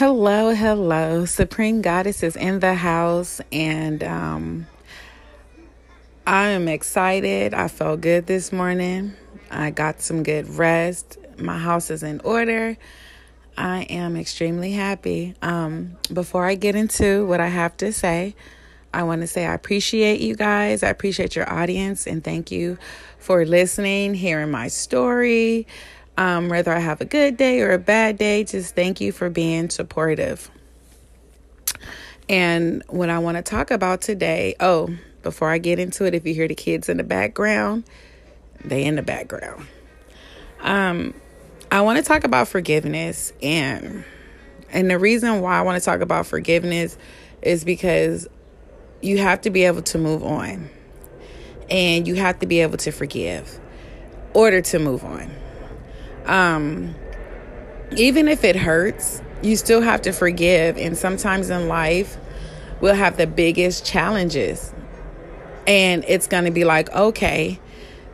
Hello, hello. Supreme Goddess is in the house, and um, I am excited. I felt good this morning. I got some good rest. My house is in order. I am extremely happy. Um, before I get into what I have to say, I want to say I appreciate you guys. I appreciate your audience, and thank you for listening, hearing my story. Um, whether I have a good day or a bad day, just thank you for being supportive. And what I want to talk about today, oh, before I get into it, if you hear the kids in the background, they in the background. Um, I want to talk about forgiveness and and the reason why I want to talk about forgiveness is because you have to be able to move on. And you have to be able to forgive order to move on. Um, even if it hurts, you still have to forgive. And sometimes in life, we'll have the biggest challenges. And it's going to be like, okay,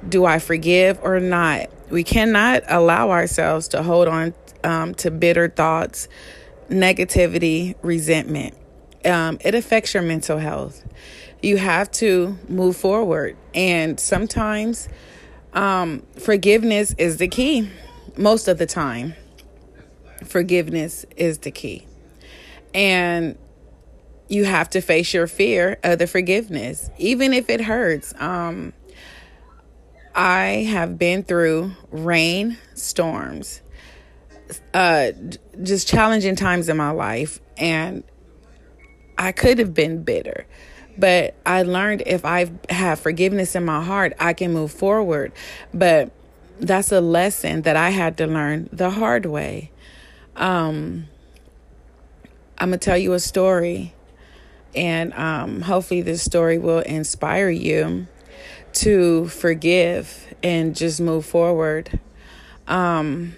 do I forgive or not? We cannot allow ourselves to hold on um, to bitter thoughts, negativity, resentment. Um, it affects your mental health. You have to move forward. And sometimes um, forgiveness is the key most of the time, forgiveness is the key. And you have to face your fear of the forgiveness, even if it hurts. Um, I have been through rain storms, uh, just challenging times in my life, and I could have been bitter. But I learned if I have forgiveness in my heart, I can move forward. But that's a lesson that I had to learn the hard way. Um, I'm gonna tell you a story, and um, hopefully, this story will inspire you to forgive and just move forward. Um,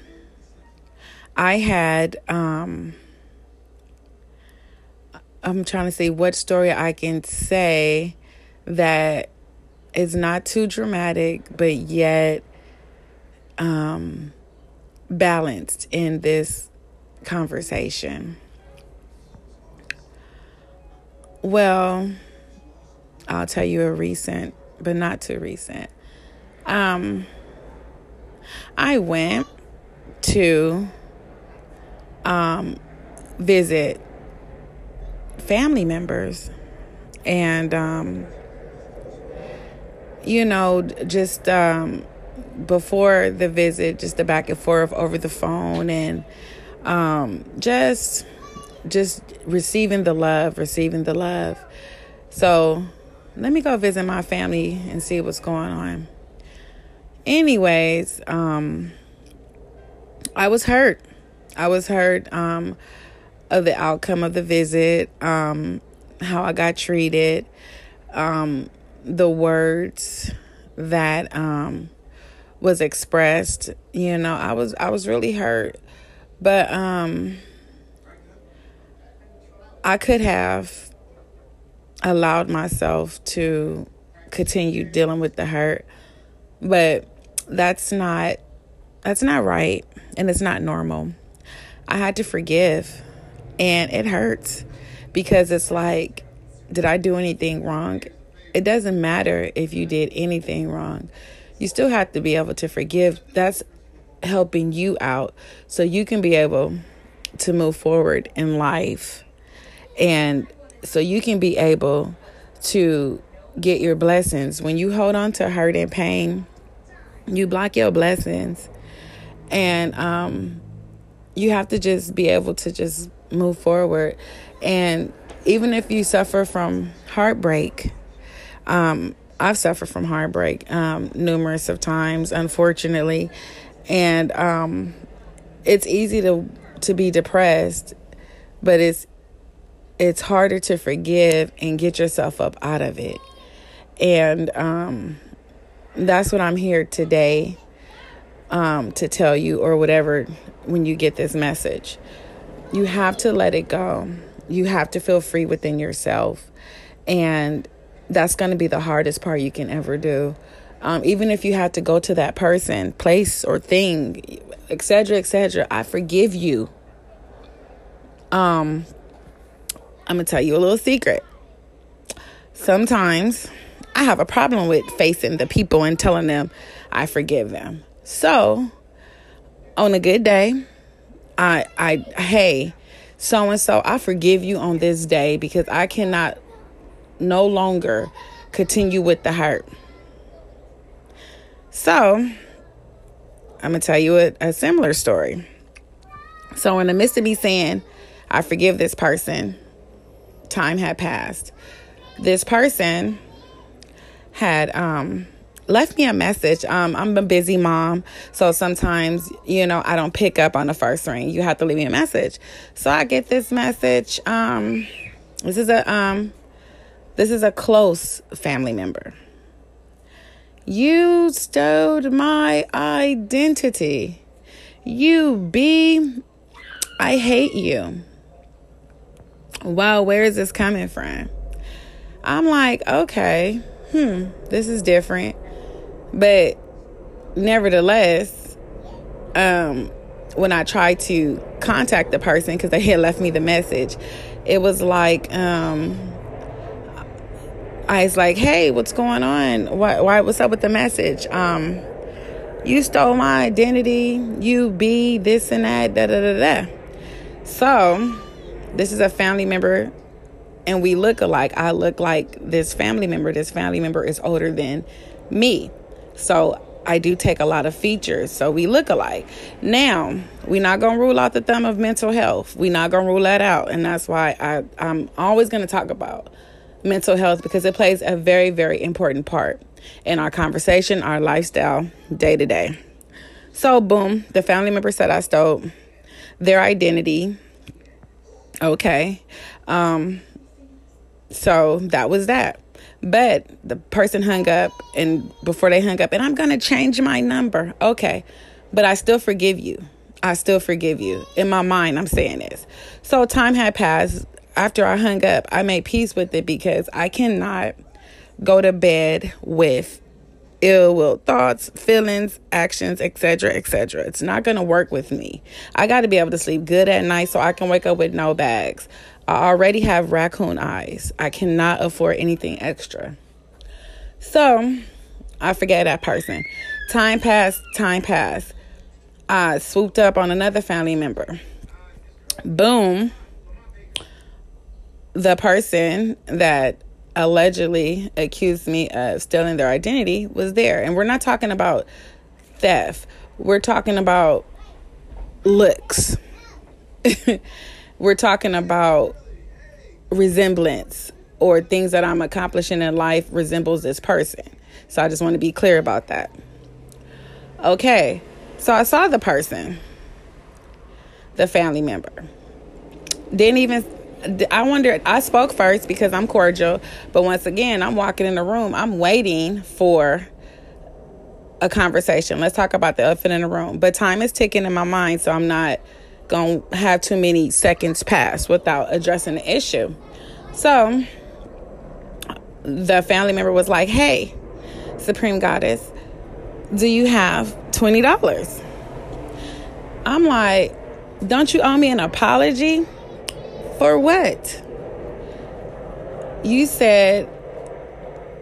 I had, um, I'm trying to see what story I can say that is not too dramatic, but yet um, balanced in this conversation? Well, I'll tell you a recent, but not too recent. Um, I went to um, visit family members and um, you know just um, before the visit, just the back and forth over the phone and um, just just receiving the love, receiving the love. So let me go visit my family and see what's going on. Anyways, um, I was hurt. I was hurt um, of the outcome of the visit, um, how I got treated, um, the words that um, was expressed you know i was i was really hurt. But um i could have allowed myself to continue dealing with the hurt but that's not that's not right and it's not normal. I had to forgive and it hurts because it's like did i do anything wrong? It doesn't matter if you did anything wrong you still have to be able to forgive. That's helping you out so you can be able to move forward in life and so you can be able to get your blessings. When you hold on to hurt and pain, you block your blessings. And um, you have to just be able to just move forward. And even if you suffer from heartbreak, um, I've suffered from heartbreak um, numerous of times, unfortunately, and um, it's easy to to be depressed, but it's it's harder to forgive and get yourself up out of it, and um, that's what I'm here today um, to tell you, or whatever. When you get this message, you have to let it go. You have to feel free within yourself, and that's going to be the hardest part you can ever do. Um, even if you have to go to that person, place, or thing, etc., etc., I forgive you. Um, I'm gonna tell you a little secret. Sometimes I have a problem with facing the people and telling them I forgive them. So, on a good day, I I hey, so and so, I forgive you on this day because I cannot no longer continue with the hurt. So, I'm gonna tell you a, a similar story. So, in the midst of me saying, I forgive this person, time had passed. This person had um, left me a message. Um, I'm a busy mom, so sometimes, you know, I don't pick up on the first ring. You have to leave me a message. So I get this message. Um, this is a um, this is a close family member. You stole my identity. You be I hate you. Wow, where is this coming from? I'm like, okay, hmm, this is different. But nevertheless, um, when I tried to contact the person because they had left me the message, it was like, um, I was like, hey, what's going on? Why, why, what's up with the message? Um, you stole my identity. You be this and that, da da da da. So, this is a family member and we look alike. I look like this family member. This family member is older than me. So I do take a lot of features. So we look alike. Now, we're not to rule out the thumb of mental health. We're not to rule that out. And that's why I, I'm always to talk about mental health because it plays a very, very important part in our conversation, our lifestyle, day to day. So, boom, the family member said I stole their identity Okay. Um, so that was that. But the person hung up, and before they hung up, and I'm going to change my number. Okay. But I still forgive you. I still forgive you. In my mind, I'm saying this. So time had passed. After I hung up, I made peace with it because I cannot go to bed with ill will thoughts, feelings, actions, etc., etc. It's not going to work with me. I got to be able to sleep good at night so I can wake up with no bags. I already have raccoon eyes. I cannot afford anything extra. So, I forget that person. Time passed, time passed. I swooped up on another family member. Boom. The person that allegedly accused me of stealing their identity was there. And we're not talking about theft, we're talking about looks. we're talking about resemblance or things that I'm accomplishing in life resembles this person. So I just want to be clear about that. Okay, so I saw the person, the family member. Didn't even I wonder, I spoke first because I'm cordial, but once again, I'm walking in the room, I'm waiting for a conversation. Let's talk about the elephant in the room. But time is ticking in my mind, so I'm not going to have too many seconds pass without addressing the issue. So the family member was like, Hey, Supreme Goddess, do you have $20? I'm like, Don't you owe me an apology? For what? You said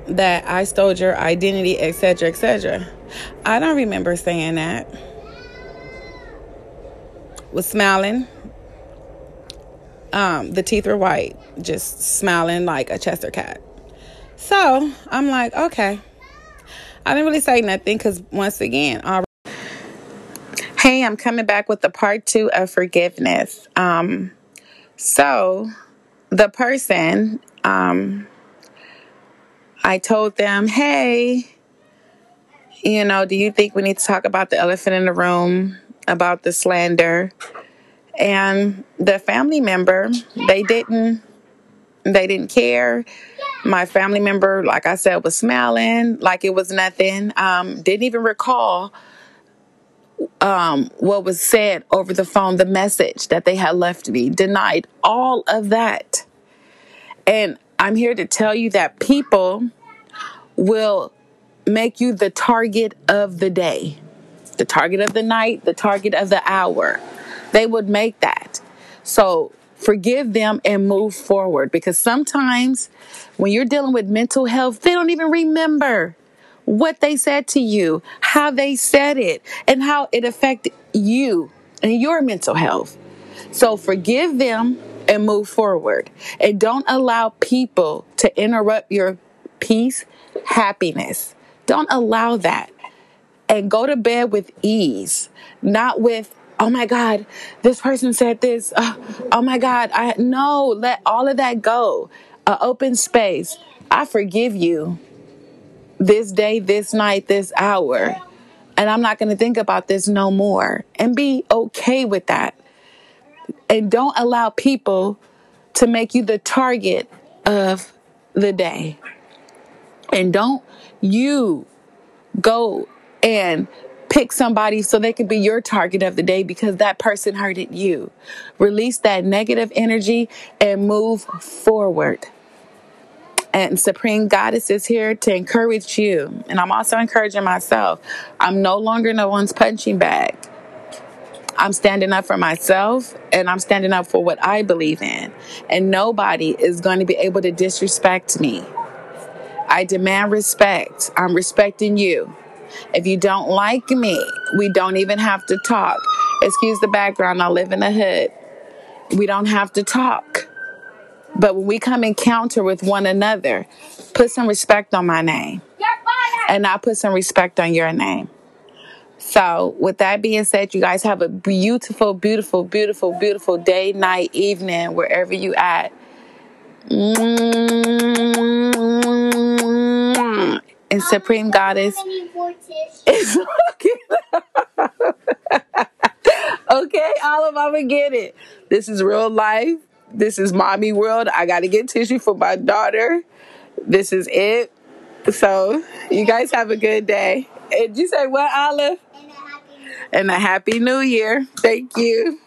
that I stole your identity, etc., etc. I don't remember saying that. Was smiling. Um, the teeth were white, just smiling like a Chester cat. So I'm like, okay. I didn't really say nothing because once again, all right. Hey, I'm coming back with the part two of forgiveness. Um, so the person, um, I told them, hey, you know, do you think we need to talk about the elephant in the room, about the slander? And the family member, they didn't they didn't care. My family member, like I said, was smiling like it was nothing. Um, didn't even recall um, what was said over the phone, the message that they had left me, denied all of that. And I'm here to tell you that people will make you the target of the day, the target of the night, the target of the hour. They would make that. So forgive them and move forward because sometimes when you're dealing with mental health, they don't even remember what they said to you, how they said it, and how it affected you and your mental health. So forgive them and move forward. And don't allow people to interrupt your peace, happiness. Don't allow that. And go to bed with ease, not with, oh my God, this person said this. Oh, oh my God, I no, let all of that go. An open space. I forgive you this day, this night, this hour. And I'm not going to think about this no more. And be okay with that. And don't allow people to make you the target of the day. And don't you go and pick somebody so they can be your target of the day because that person hurted you. Release that negative energy and move forward. And Supreme Goddess is here to encourage you. And I'm also encouraging myself. I'm no longer no one's punching bag. I'm standing up for myself and I'm standing up for what I believe in. And nobody is going to be able to disrespect me. I demand respect. I'm respecting you. If you don't like me, we don't even have to talk. Excuse the background, I live in the hood. We don't have to talk. But when we come encounter with one another, put some respect on my name. And I put some respect on your name. So, with that being said, you guys have a beautiful, beautiful, beautiful, beautiful day, night, evening, wherever you at. Mm-hmm. And Supreme Goddess is okay, Olive, I'm get it. This is real life. This is mommy world. I gotta get tissue for my daughter. This is it. So, you guys have a good day. And you say what, Olive? And a happy new year. Thank you.